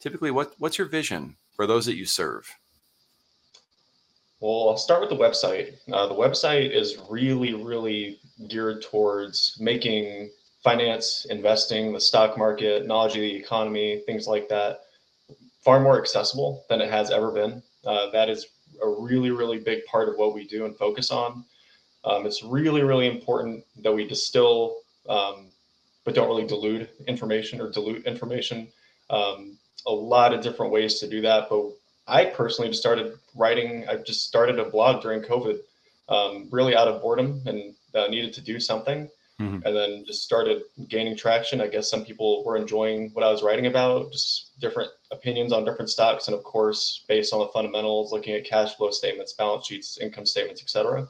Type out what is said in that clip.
typically what what's your vision for those that you serve? Well, I'll start with the website. Uh, the website is really, really geared towards making finance, investing, the stock market, knowledge of the economy, things like that, far more accessible than it has ever been. Uh, that is a really, really big part of what we do and focus on. Um, it's really, really important that we distill, um, but don't really dilute information or dilute information. Um, a lot of different ways to do that, but I personally just started writing. I just started a blog during COVID, um, really out of boredom and uh, needed to do something. Mm-hmm. And then just started gaining traction. I guess some people were enjoying what I was writing about, just different opinions on different stocks, and of course, based on the fundamentals, looking at cash flow statements, balance sheets, income statements, etc.